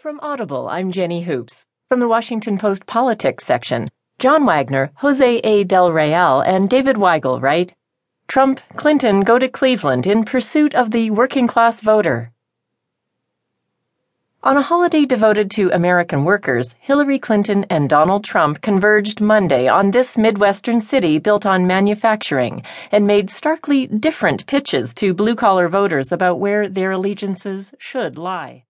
From Audible, I'm Jenny Hoops. From the Washington Post Politics section, John Wagner, Jose A. Del Real, and David Weigel write Trump, Clinton go to Cleveland in pursuit of the working class voter. On a holiday devoted to American workers, Hillary Clinton and Donald Trump converged Monday on this Midwestern city built on manufacturing and made starkly different pitches to blue collar voters about where their allegiances should lie.